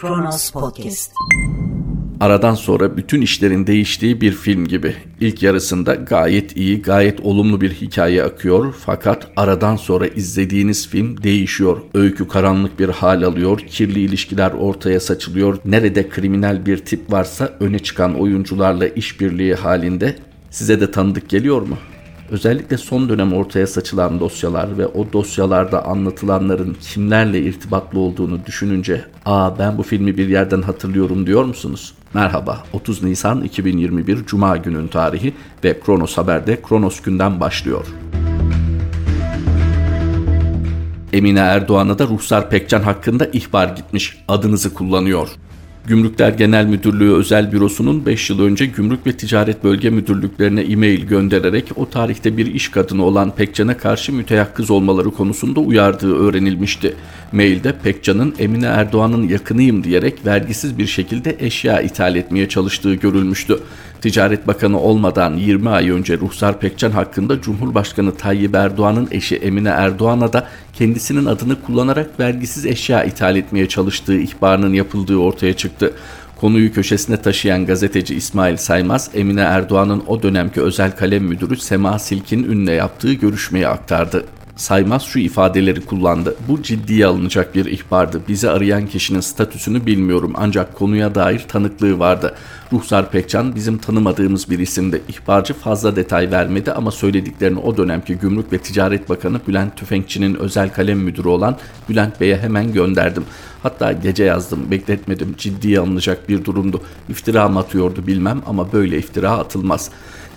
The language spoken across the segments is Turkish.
Kronos Podcast. Aradan sonra bütün işlerin değiştiği bir film gibi. İlk yarısında gayet iyi, gayet olumlu bir hikaye akıyor fakat aradan sonra izlediğiniz film değişiyor. Öykü karanlık bir hal alıyor, kirli ilişkiler ortaya saçılıyor. Nerede kriminal bir tip varsa öne çıkan oyuncularla işbirliği halinde size de tanıdık geliyor mu? Özellikle son dönem ortaya saçılan dosyalar ve o dosyalarda anlatılanların kimlerle irtibatlı olduğunu düşününce ''Aa ben bu filmi bir yerden hatırlıyorum'' diyor musunuz? Merhaba, 30 Nisan 2021 Cuma günün tarihi ve Kronos Haber'de Kronos günden başlıyor. Emine Erdoğan'a da Ruhsar Pekcan hakkında ihbar gitmiş. Adınızı kullanıyor. Gümrükler Genel Müdürlüğü Özel Bürosu'nun 5 yıl önce Gümrük ve Ticaret Bölge Müdürlüklerine e-mail göndererek o tarihte bir iş kadını olan Pekcan'a karşı müteyakkız olmaları konusunda uyardığı öğrenilmişti. Mailde Pekcan'ın Emine Erdoğan'ın yakınıyım diyerek vergisiz bir şekilde eşya ithal etmeye çalıştığı görülmüştü. Ticaret Bakanı olmadan 20 ay önce Ruhsar Pekcan hakkında Cumhurbaşkanı Tayyip Erdoğan'ın eşi Emine Erdoğan'a da kendisinin adını kullanarak vergisiz eşya ithal etmeye çalıştığı ihbarının yapıldığı ortaya çıktı. Konuyu köşesine taşıyan gazeteci İsmail Saymaz, Emine Erdoğan'ın o dönemki özel kalem müdürü Sema Silkin Ün'le yaptığı görüşmeyi aktardı. Saymaz şu ifadeleri kullandı. Bu ciddiye alınacak bir ihbardı. Bizi arayan kişinin statüsünü bilmiyorum ancak konuya dair tanıklığı vardı. Ruhsar Pekcan bizim tanımadığımız bir isimdi. İhbarcı fazla detay vermedi ama söylediklerini o dönemki Gümrük ve Ticaret Bakanı Bülent Tüfekçi'nin özel kalem müdürü olan Bülent Bey'e hemen gönderdim. Hatta gece yazdım, bekletmedim. Ciddiye alınacak bir durumdu. İftira mı atıyordu bilmem ama böyle iftira atılmaz.''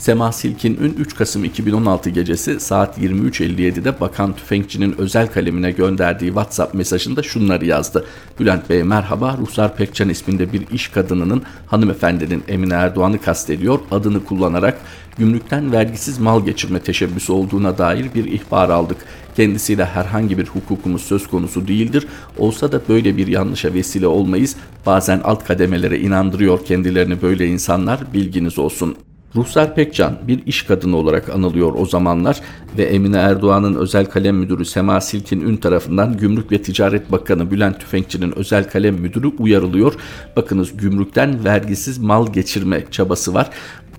Sema Silkin'ün 3 Kasım 2016 gecesi saat 23.57'de Bakan Tüfekçi'nin özel kalemine gönderdiği WhatsApp mesajında şunları yazdı. Bülent Bey merhaba, Ruhsar Pekcan isminde bir iş kadınının hanımefendinin Emine Erdoğan'ı kastediyor. Adını kullanarak gümrükten vergisiz mal geçirme teşebbüsü olduğuna dair bir ihbar aldık. Kendisiyle herhangi bir hukukumuz söz konusu değildir. Olsa da böyle bir yanlışa vesile olmayız. Bazen alt kademelere inandırıyor kendilerini böyle insanlar bilginiz olsun. Ruhsar Pekcan bir iş kadını olarak anılıyor o zamanlar ve Emine Erdoğan'ın özel kalem müdürü Sema Silkin Ün tarafından Gümrük ve Ticaret Bakanı Bülent Tüfekçi'nin özel kalem müdürü uyarılıyor. Bakınız gümrükten vergisiz mal geçirme çabası var.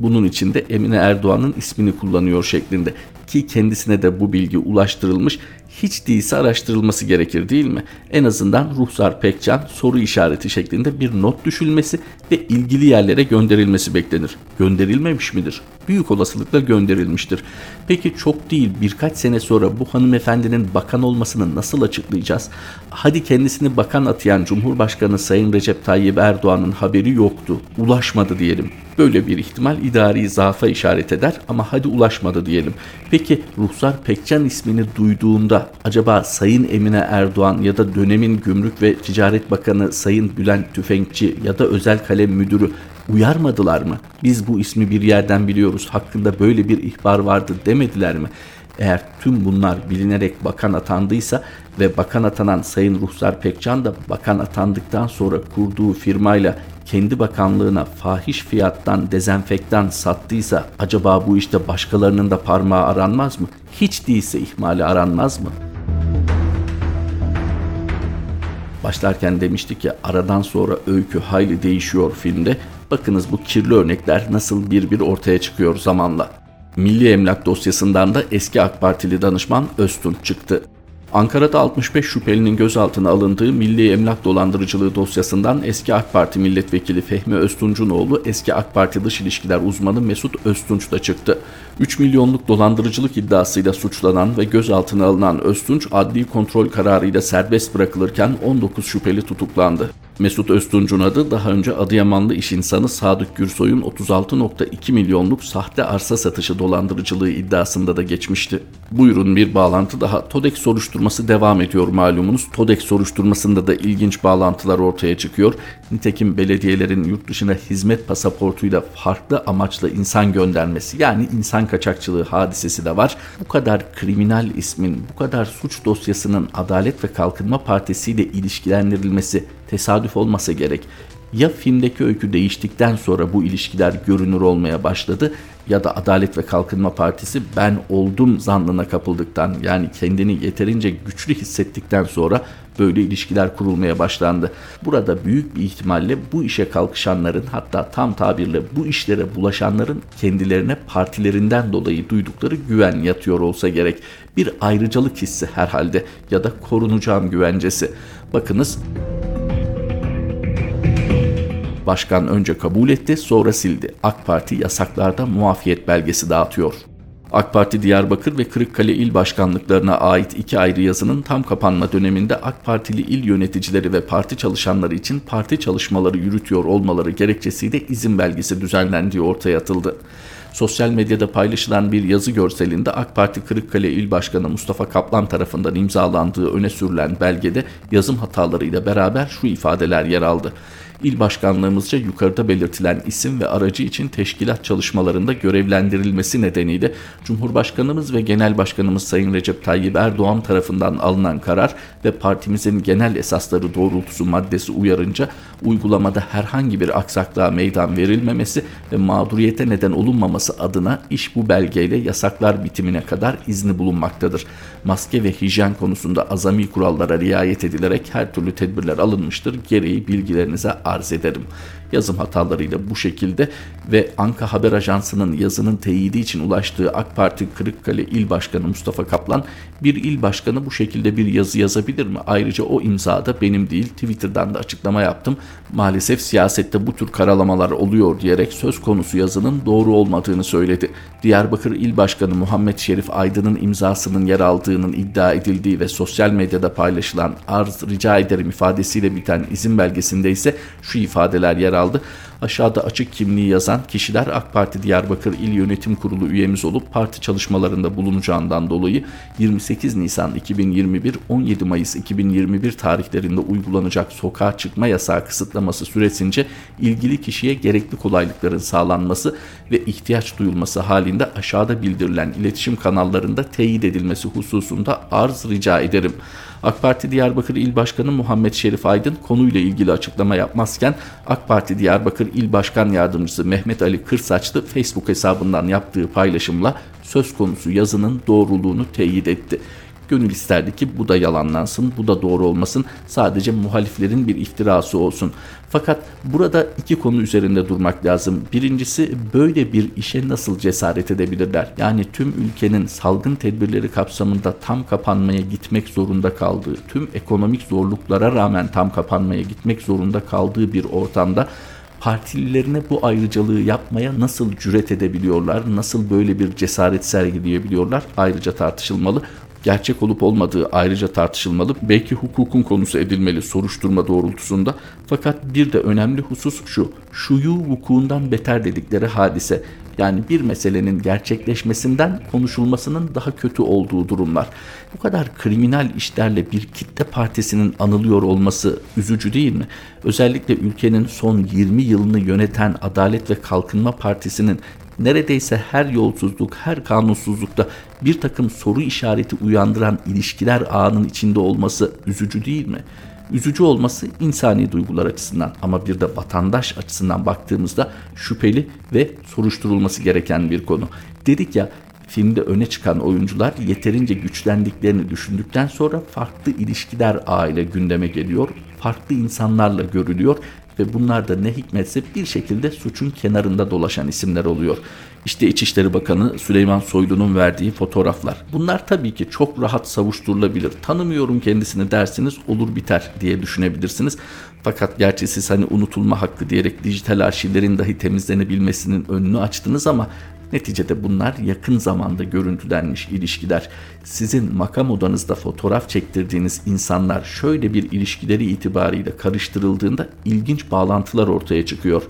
Bunun içinde Emine Erdoğan'ın ismini kullanıyor şeklinde ki kendisine de bu bilgi ulaştırılmış hiç değilse araştırılması gerekir değil mi? En azından Ruhsar Pekcan soru işareti şeklinde bir not düşülmesi ve ilgili yerlere gönderilmesi beklenir. Gönderilmemiş midir? Büyük olasılıkla gönderilmiştir. Peki çok değil birkaç sene sonra bu hanımefendinin bakan olmasını nasıl açıklayacağız? Hadi kendisini bakan atayan Cumhurbaşkanı Sayın Recep Tayyip Erdoğan'ın haberi yoktu, ulaşmadı diyelim. Böyle bir ihtimal idari zaafa işaret eder ama hadi ulaşmadı diyelim. Peki Ruhsar Pekcan ismini duyduğunda acaba Sayın Emine Erdoğan ya da dönemin Gümrük ve Ticaret Bakanı Sayın Bülent Tüfekçi ya da özel kalem müdürü uyarmadılar mı? Biz bu ismi bir yerden biliyoruz. Hakkında böyle bir ihbar vardı demediler mi? Eğer tüm bunlar bilinerek bakan atandıysa ve bakan atanan Sayın Ruhsar Pekcan da bakan atandıktan sonra kurduğu firmayla kendi bakanlığına fahiş fiyattan dezenfektan sattıysa acaba bu işte başkalarının da parmağı aranmaz mı? Hiç değilse ihmali aranmaz mı? Başlarken demiştik ki aradan sonra öykü hayli değişiyor filmde. Bakınız bu kirli örnekler nasıl bir bir ortaya çıkıyor zamanla. Milli Emlak dosyasından da eski AK Partili danışman Öztürk çıktı. Ankara'da 65 şüphelinin gözaltına alındığı Milli Emlak Dolandırıcılığı dosyasından eski AK Parti milletvekili Fehmi Öztuncunoğlu eski AK Parti dış ilişkiler uzmanı Mesut Öztunç da çıktı. 3 milyonluk dolandırıcılık iddiasıyla suçlanan ve gözaltına alınan Öztunç adli kontrol kararıyla serbest bırakılırken 19 şüpheli tutuklandı. Mesut Öztunç'un adı daha önce Adıyamanlı iş insanı Sadık Gürsoy'un 36.2 milyonluk sahte arsa satışı dolandırıcılığı iddiasında da geçmişti. Buyurun bir bağlantı daha. TODEX soruşturması devam ediyor malumunuz. TODEX soruşturmasında da ilginç bağlantılar ortaya çıkıyor. Nitekim belediyelerin yurt dışına hizmet pasaportuyla farklı amaçla insan göndermesi yani insan kaçakçılığı hadisesi de var. Bu kadar kriminal ismin, bu kadar suç dosyasının Adalet ve Kalkınma Partisi ile ilişkilendirilmesi tesadüf olmasa gerek. Ya filmdeki öykü değiştikten sonra bu ilişkiler görünür olmaya başladı ya da Adalet ve Kalkınma Partisi ben oldum zannına kapıldıktan yani kendini yeterince güçlü hissettikten sonra böyle ilişkiler kurulmaya başlandı. Burada büyük bir ihtimalle bu işe kalkışanların hatta tam tabirle bu işlere bulaşanların kendilerine partilerinden dolayı duydukları güven yatıyor olsa gerek. Bir ayrıcalık hissi herhalde ya da korunacağım güvencesi. Bakınız Başkan önce kabul etti, sonra sildi. AK Parti yasaklarda muafiyet belgesi dağıtıyor. AK Parti Diyarbakır ve Kırıkkale il başkanlıklarına ait iki ayrı yazının tam kapanma döneminde AK Partili il yöneticileri ve parti çalışanları için parti çalışmaları yürütüyor olmaları gerekçesiyle izin belgesi düzenlendiği ortaya atıldı. Sosyal medyada paylaşılan bir yazı görselinde AK Parti Kırıkkale İl Başkanı Mustafa Kaplan tarafından imzalandığı öne sürülen belgede yazım hatalarıyla beraber şu ifadeler yer aldı. İl başkanlığımızca yukarıda belirtilen isim ve aracı için teşkilat çalışmalarında görevlendirilmesi nedeniyle Cumhurbaşkanımız ve Genel Başkanımız Sayın Recep Tayyip Erdoğan tarafından alınan karar ve partimizin genel esasları doğrultusu maddesi uyarınca uygulamada herhangi bir aksaklığa meydan verilmemesi ve mağduriyete neden olunmaması adına iş bu belgeyle yasaklar bitimine kadar izni bulunmaktadır. Maske ve hijyen konusunda azami kurallara riayet edilerek her türlü tedbirler alınmıştır. Gereği bilgilerinize arz ederim. Yazım hatalarıyla bu şekilde ve Anka Haber Ajansı'nın yazının teyidi için ulaştığı AK Parti Kırıkkale İl Başkanı Mustafa Kaplan bir il başkanı bu şekilde bir yazı yazabilir mi? Ayrıca o imza da benim değil Twitter'dan da açıklama yaptım. Maalesef siyasette bu tür karalamalar oluyor diyerek söz konusu yazının doğru olmadığını söyledi. Diyarbakır İl Başkanı Muhammed Şerif Aydın'ın imzasının yer aldığının iddia edildiği ve sosyal medyada paylaşılan arz rica ederim ifadesiyle biten izin belgesinde ise şu ifadeler yer aldı. Aşağıda açık kimliği yazan kişiler AK Parti Diyarbakır İl Yönetim Kurulu üyemiz olup parti çalışmalarında bulunacağından dolayı 28 Nisan 2021 17 Mayıs 2021 tarihlerinde uygulanacak sokağa çıkma yasağı kısıtlaması süresince ilgili kişiye gerekli kolaylıkların sağlanması ve ihtiyaç duyulması halinde aşağıda bildirilen iletişim kanallarında teyit edilmesi hususunda arz rica ederim. AK Parti Diyarbakır İl Başkanı Muhammed Şerif Aydın konuyla ilgili açıklama yapmazken AK Parti Diyarbakır İl Başkan Yardımcısı Mehmet Ali Kırsaçlı Facebook hesabından yaptığı paylaşımla söz konusu yazının doğruluğunu teyit etti. Gönül isterdi ki bu da yalanlansın, bu da doğru olmasın, sadece muhaliflerin bir iftirası olsun. Fakat burada iki konu üzerinde durmak lazım. Birincisi böyle bir işe nasıl cesaret edebilirler? Yani tüm ülkenin salgın tedbirleri kapsamında tam kapanmaya gitmek zorunda kaldığı, tüm ekonomik zorluklara rağmen tam kapanmaya gitmek zorunda kaldığı bir ortamda partililerine bu ayrıcalığı yapmaya nasıl cüret edebiliyorlar, nasıl böyle bir cesaret sergileyebiliyorlar ayrıca tartışılmalı gerçek olup olmadığı ayrıca tartışılmalı. Belki hukukun konusu edilmeli soruşturma doğrultusunda. Fakat bir de önemli husus şu. Şuyu vukuundan beter dedikleri hadise. Yani bir meselenin gerçekleşmesinden konuşulmasının daha kötü olduğu durumlar. Bu kadar kriminal işlerle bir kitle partisinin anılıyor olması üzücü değil mi? Özellikle ülkenin son 20 yılını yöneten Adalet ve Kalkınma Partisi'nin neredeyse her yolsuzluk, her kanunsuzlukta bir takım soru işareti uyandıran ilişkiler ağının içinde olması üzücü değil mi? Üzücü olması insani duygular açısından ama bir de vatandaş açısından baktığımızda şüpheli ve soruşturulması gereken bir konu. Dedik ya filmde öne çıkan oyuncular yeterince güçlendiklerini düşündükten sonra farklı ilişkiler ağıyla gündeme geliyor, farklı insanlarla görülüyor ve bunlar da ne hikmetse bir şekilde suçun kenarında dolaşan isimler oluyor. İşte İçişleri Bakanı Süleyman Soylu'nun verdiği fotoğraflar. Bunlar tabii ki çok rahat savuşturulabilir. Tanımıyorum kendisini dersiniz olur biter diye düşünebilirsiniz. Fakat gerçi siz hani unutulma hakkı diyerek dijital arşivlerin dahi temizlenebilmesinin önünü açtınız ama Neticede bunlar yakın zamanda görüntülenmiş ilişkiler. Sizin makam odanızda fotoğraf çektirdiğiniz insanlar şöyle bir ilişkileri itibariyle karıştırıldığında ilginç bağlantılar ortaya çıkıyor.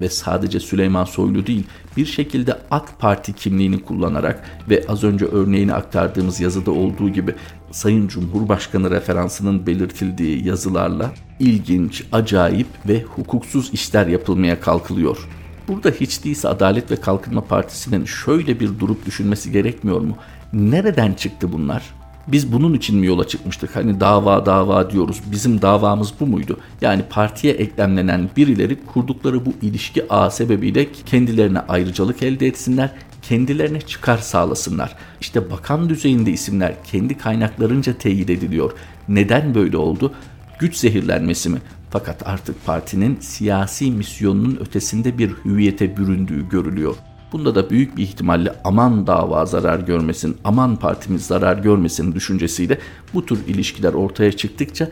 Ve sadece Süleyman Soylu değil bir şekilde AK Parti kimliğini kullanarak ve az önce örneğini aktardığımız yazıda olduğu gibi Sayın Cumhurbaşkanı referansının belirtildiği yazılarla ilginç, acayip ve hukuksuz işler yapılmaya kalkılıyor. Burada hiç değilse Adalet ve Kalkınma Partisi'nin şöyle bir durup düşünmesi gerekmiyor mu? Nereden çıktı bunlar? Biz bunun için mi yola çıkmıştık? Hani dava dava diyoruz. Bizim davamız bu muydu? Yani partiye eklemlenen birileri kurdukları bu ilişki ağı sebebiyle kendilerine ayrıcalık elde etsinler, kendilerine çıkar sağlasınlar. İşte bakan düzeyinde isimler kendi kaynaklarınca teyit ediliyor. Neden böyle oldu? Güç zehirlenmesi mi? Fakat artık partinin siyasi misyonunun ötesinde bir hüviyete büründüğü görülüyor. Bunda da büyük bir ihtimalle aman dava zarar görmesin, aman partimiz zarar görmesin düşüncesiyle bu tür ilişkiler ortaya çıktıkça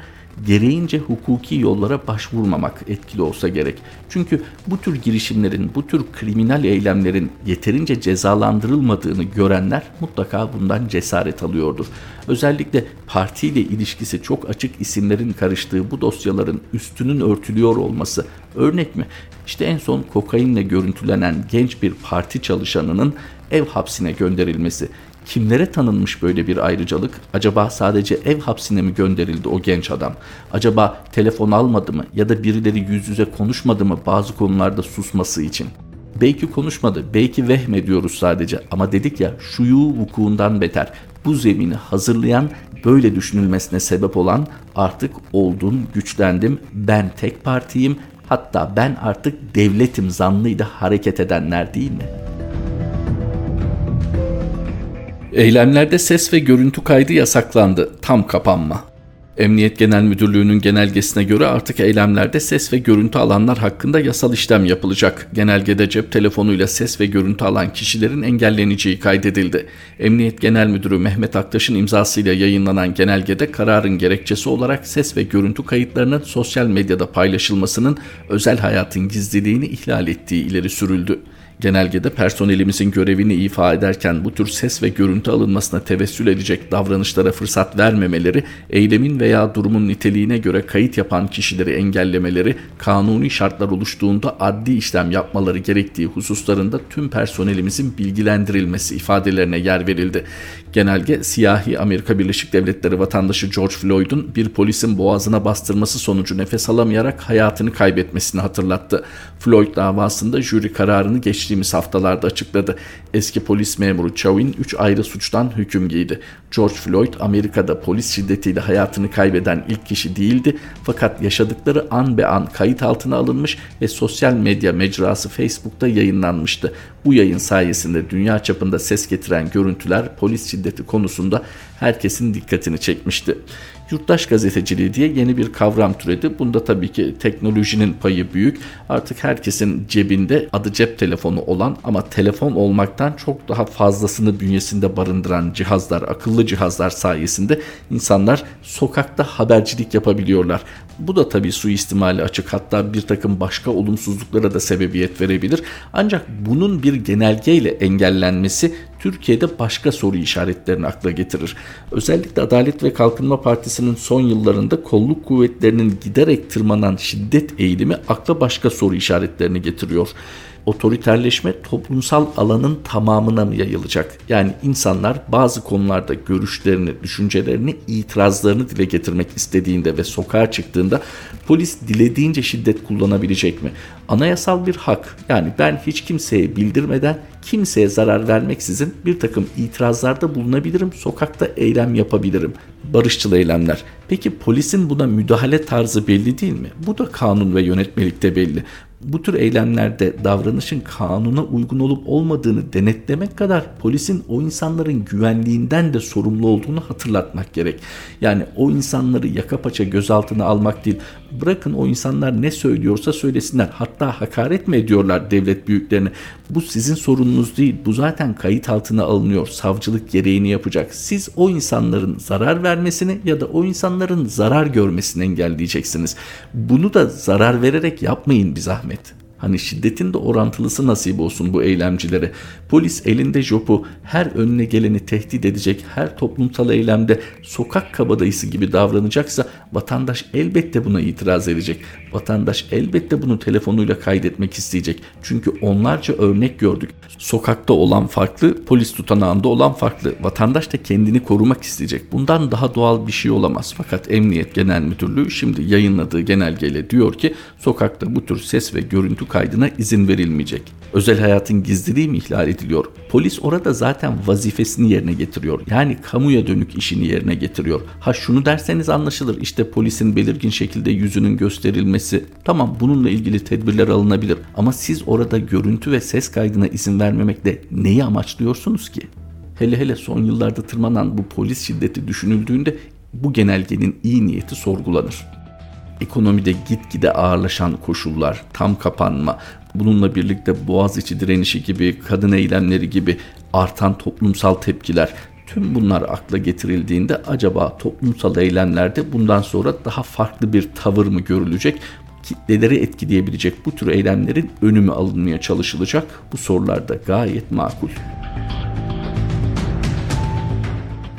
gereğince hukuki yollara başvurmamak etkili olsa gerek. Çünkü bu tür girişimlerin, bu tür kriminal eylemlerin yeterince cezalandırılmadığını görenler mutlaka bundan cesaret alıyordur. Özellikle partiyle ilişkisi çok açık isimlerin karıştığı bu dosyaların üstünün örtülüyor olması örnek mi? İşte en son kokainle görüntülenen genç bir parti çalışanının ev hapsine gönderilmesi Kimlere tanınmış böyle bir ayrıcalık? Acaba sadece ev hapsine mi gönderildi o genç adam? Acaba telefon almadı mı ya da birileri yüz yüze konuşmadı mı bazı konularda susması için? Belki konuşmadı, belki vehmediyoruz sadece ama dedik ya şuyu vukuundan beter. Bu zemini hazırlayan, böyle düşünülmesine sebep olan artık oldum, güçlendim, ben tek partiyim, hatta ben artık devletim zannıyla hareket edenler değil mi?'' Eylemlerde ses ve görüntü kaydı yasaklandı. Tam kapanma. Emniyet Genel Müdürlüğü'nün genelgesine göre artık eylemlerde ses ve görüntü alanlar hakkında yasal işlem yapılacak. Genelgede cep telefonuyla ses ve görüntü alan kişilerin engelleneceği kaydedildi. Emniyet Genel Müdürü Mehmet Aktaş'ın imzasıyla yayınlanan genelgede kararın gerekçesi olarak ses ve görüntü kayıtlarının sosyal medyada paylaşılmasının özel hayatın gizliliğini ihlal ettiği ileri sürüldü. Genelgede personelimizin görevini ifa ederken bu tür ses ve görüntü alınmasına tevessül edecek davranışlara fırsat vermemeleri, eylemin veya durumun niteliğine göre kayıt yapan kişileri engellemeleri, kanuni şartlar oluştuğunda adli işlem yapmaları gerektiği hususlarında tüm personelimizin bilgilendirilmesi ifadelerine yer verildi. Genelge siyahi Amerika Birleşik Devletleri vatandaşı George Floyd'un bir polisin boğazına bastırması sonucu nefes alamayarak hayatını kaybetmesini hatırlattı. Floyd davasında jüri kararını geçtiğimiz haftalarda açıkladı. Eski polis memuru Chauvin 3 ayrı suçtan hüküm giydi. George Floyd Amerika'da polis şiddetiyle hayatını kaybeden ilk kişi değildi fakat yaşadıkları an be an kayıt altına alınmış ve sosyal medya mecrası Facebook'ta yayınlanmıştı. Bu yayın sayesinde dünya çapında ses getiren görüntüler polis şiddeti konusunda herkesin dikkatini çekmişti. Yurttaş gazeteciliği diye yeni bir kavram türedi. Bunda tabii ki teknolojinin payı büyük. Artık herkesin cebinde adı cep telefonu olan ama telefon olmaktan çok daha fazlasını bünyesinde barındıran cihazlar, akıllı cihazlar sayesinde insanlar sokakta habercilik yapabiliyorlar. Bu da tabii suistimali açık hatta bir takım başka olumsuzluklara da sebebiyet verebilir. Ancak bunun bir genelgeyle engellenmesi Türkiye'de başka soru işaretlerini akla getirir. Özellikle Adalet ve Kalkınma Partisi'nin son yıllarında kolluk kuvvetlerinin giderek tırmanan şiddet eğilimi akla başka soru işaretlerini getiriyor otoriterleşme toplumsal alanın tamamına mı yayılacak? Yani insanlar bazı konularda görüşlerini, düşüncelerini, itirazlarını dile getirmek istediğinde ve sokağa çıktığında polis dilediğince şiddet kullanabilecek mi? Anayasal bir hak. Yani ben hiç kimseye bildirmeden kimseye zarar vermeksizin bir takım itirazlarda bulunabilirim, sokakta eylem yapabilirim. Barışçıl eylemler. Peki polisin buna müdahale tarzı belli değil mi? Bu da kanun ve yönetmelikte belli bu tür eylemlerde davranışın kanuna uygun olup olmadığını denetlemek kadar polisin o insanların güvenliğinden de sorumlu olduğunu hatırlatmak gerek. Yani o insanları yaka paça gözaltına almak değil. Bırakın o insanlar ne söylüyorsa söylesinler. Hatta hakaret mi ediyorlar devlet büyüklerine? Bu sizin sorununuz değil. Bu zaten kayıt altına alınıyor. Savcılık gereğini yapacak. Siz o insanların zarar vermesini ya da o insanların zarar görmesini engelleyeceksiniz. Bunu da zarar vererek yapmayın bir zahmet. Hani şiddetin de orantılısı nasip olsun bu eylemcilere. Polis elinde jopu her önüne geleni tehdit edecek her toplumsal eylemde sokak kabadayısı gibi davranacaksa vatandaş elbette buna itiraz edecek. Vatandaş elbette bunu telefonuyla kaydetmek isteyecek. Çünkü onlarca örnek gördük. Sokakta olan farklı, polis tutanağında olan farklı. Vatandaş da kendini korumak isteyecek. Bundan daha doğal bir şey olamaz. Fakat Emniyet Genel Müdürlüğü şimdi yayınladığı genelgeyle diyor ki sokakta bu tür ses ve görüntü kaydına izin verilmeyecek. Özel hayatın gizliliği mi ihlal ediliyor? Polis orada zaten vazifesini yerine getiriyor. Yani kamuya dönük işini yerine getiriyor. Ha şunu derseniz anlaşılır. İşte polisin belirgin şekilde yüzünün gösterilmesi. Tamam bununla ilgili tedbirler alınabilir. Ama siz orada görüntü ve ses kaydına izin vermemekle neyi amaçlıyorsunuz ki? Hele hele son yıllarda tırmanan bu polis şiddeti düşünüldüğünde bu genelgenin iyi niyeti sorgulanır. Ekonomide gitgide ağırlaşan koşullar, tam kapanma, bununla birlikte Boğaziçi direnişi gibi, kadın eylemleri gibi artan toplumsal tepkiler, tüm bunlar akla getirildiğinde acaba toplumsal eylemlerde bundan sonra daha farklı bir tavır mı görülecek? kitleleri etkileyebilecek bu tür eylemlerin önümü alınmaya çalışılacak. Bu sorular da gayet makul.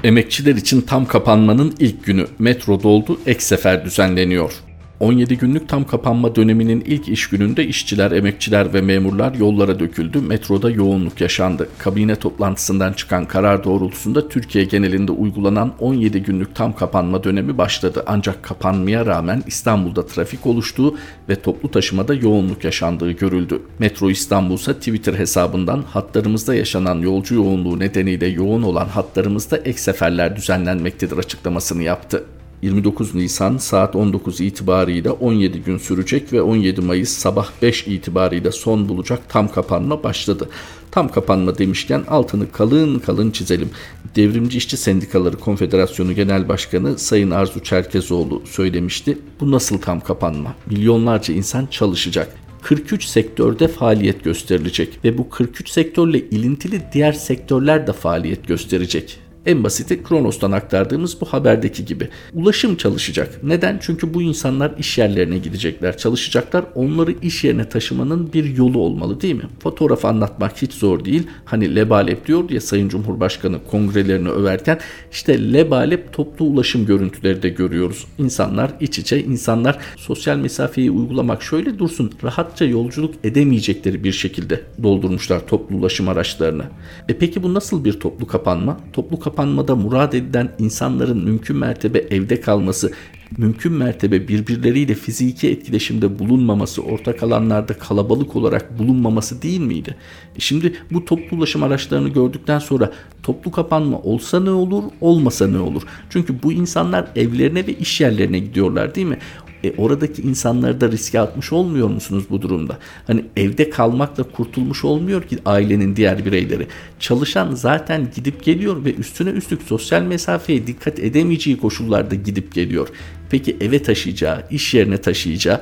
Emekçiler için tam kapanmanın ilk günü metro doldu, ek sefer düzenleniyor. 17 günlük tam kapanma döneminin ilk iş gününde işçiler, emekçiler ve memurlar yollara döküldü. Metroda yoğunluk yaşandı. Kabine toplantısından çıkan karar doğrultusunda Türkiye genelinde uygulanan 17 günlük tam kapanma dönemi başladı. Ancak kapanmaya rağmen İstanbul'da trafik oluştuğu ve toplu taşımada yoğunluk yaşandığı görüldü. Metro İstanbul ise Twitter hesabından hatlarımızda yaşanan yolcu yoğunluğu nedeniyle yoğun olan hatlarımızda ek seferler düzenlenmektedir açıklamasını yaptı. 29 Nisan saat 19 itibariyle 17 gün sürecek ve 17 Mayıs sabah 5 itibariyle son bulacak tam kapanma başladı. Tam kapanma demişken altını kalın kalın çizelim. Devrimci İşçi Sendikaları Konfederasyonu Genel Başkanı Sayın Arzu Çerkezoğlu söylemişti. Bu nasıl tam kapanma? Milyonlarca insan çalışacak. 43 sektörde faaliyet gösterilecek ve bu 43 sektörle ilintili diğer sektörler de faaliyet gösterecek. En basiti Kronos'tan aktardığımız bu haberdeki gibi. Ulaşım çalışacak. Neden? Çünkü bu insanlar iş yerlerine gidecekler, çalışacaklar. Onları iş yerine taşımanın bir yolu olmalı değil mi? Fotoğraf anlatmak hiç zor değil. Hani lebalep diyor ya Sayın Cumhurbaşkanı kongrelerini överken işte lebalep toplu ulaşım görüntüleri de görüyoruz. İnsanlar iç içe, insanlar sosyal mesafeyi uygulamak şöyle dursun rahatça yolculuk edemeyecekleri bir şekilde doldurmuşlar toplu ulaşım araçlarını. E peki bu nasıl bir toplu kapanma? Toplu kapanma kapanmada murad edilen insanların mümkün mertebe evde kalması, mümkün mertebe birbirleriyle fiziki etkileşimde bulunmaması, ortak alanlarda kalabalık olarak bulunmaması değil miydi? E şimdi bu toplu ulaşım araçlarını gördükten sonra toplu kapanma olsa ne olur, olmasa ne olur? Çünkü bu insanlar evlerine ve iş yerlerine gidiyorlar değil mi? E, oradaki insanları da riske atmış olmuyor musunuz bu durumda? Hani evde kalmakla kurtulmuş olmuyor ki ailenin diğer bireyleri. Çalışan zaten gidip geliyor ve üstüne üstlük sosyal mesafeye dikkat edemeyeceği koşullarda gidip geliyor. Peki eve taşıyacağı, iş yerine taşıyacağı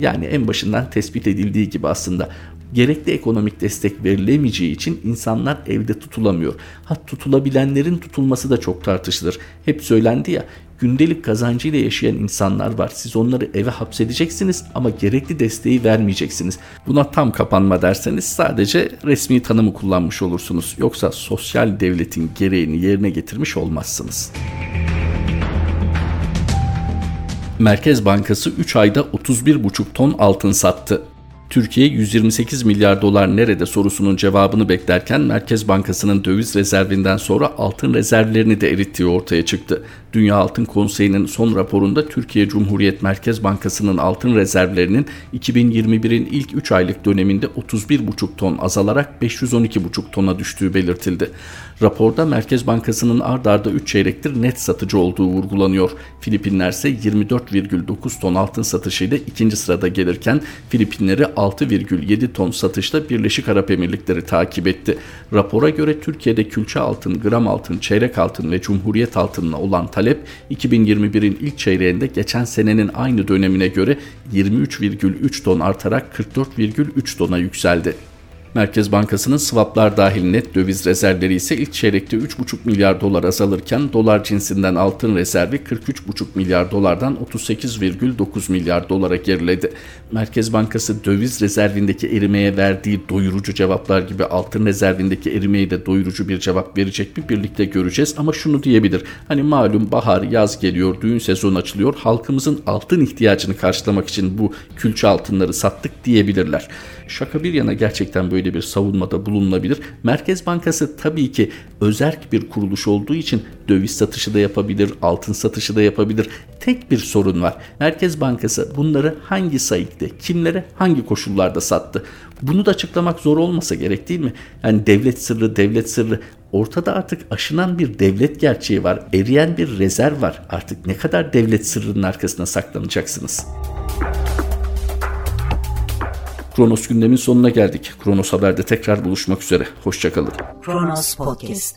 yani en başından tespit edildiği gibi aslında gerekli ekonomik destek verilemeyeceği için insanlar evde tutulamıyor. Ha tutulabilenlerin tutulması da çok tartışılır. Hep söylendi ya gündelik kazancıyla yaşayan insanlar var. Siz onları eve hapsedeceksiniz ama gerekli desteği vermeyeceksiniz. Buna tam kapanma derseniz sadece resmi tanımı kullanmış olursunuz. Yoksa sosyal devletin gereğini yerine getirmiş olmazsınız. Merkez Bankası 3 ayda 31,5 ton altın sattı. Türkiye 128 milyar dolar nerede sorusunun cevabını beklerken Merkez Bankası'nın döviz rezervinden sonra altın rezervlerini de erittiği ortaya çıktı. Dünya Altın Konseyi'nin son raporunda Türkiye Cumhuriyet Merkez Bankası'nın altın rezervlerinin 2021'in ilk 3 aylık döneminde 31,5 ton azalarak 512,5 tona düştüğü belirtildi. Raporda Merkez Bankası'nın ard arda 3 çeyrektir net satıcı olduğu vurgulanıyor. Filipinler ise 24,9 ton altın satışıyla ikinci sırada gelirken Filipinleri 6,7 ton satışla Birleşik Arap Emirlikleri takip etti. Rapora göre Türkiye'de külçe altın, gram altın, çeyrek altın ve cumhuriyet altınına olan talep 2021'in ilk çeyreğinde geçen senenin aynı dönemine göre 23,3 ton artarak 44,3 tona yükseldi. Merkez Bankası'nın swaplar dahil net döviz rezervleri ise ilk çeyrekte 3,5 milyar dolar azalırken dolar cinsinden altın rezervi 43,5 milyar dolardan 38,9 milyar dolara geriledi. Merkez Bankası döviz rezervindeki erimeye verdiği doyurucu cevaplar gibi altın rezervindeki erimeye de doyurucu bir cevap verecek mi birlikte göreceğiz ama şunu diyebilir. Hani malum bahar yaz geliyor düğün sezonu açılıyor halkımızın altın ihtiyacını karşılamak için bu külçe altınları sattık diyebilirler. Şaka bir yana gerçekten böyle böyle bir savunmada bulunabilir. Merkez Bankası tabii ki özerk bir kuruluş olduğu için döviz satışı da yapabilir, altın satışı da yapabilir. Tek bir sorun var. Merkez Bankası bunları hangi sayıkta, kimlere, hangi koşullarda sattı? Bunu da açıklamak zor olmasa gerek değil mi? Yani devlet sırrı, devlet sırrı ortada artık aşınan bir devlet gerçeği var. Eriyen bir rezerv var. Artık ne kadar devlet sırrının arkasına saklanacaksınız? Kronos gündemin sonuna geldik. Kronos Haber'de tekrar buluşmak üzere. Hoşçakalın. Kronos Podcast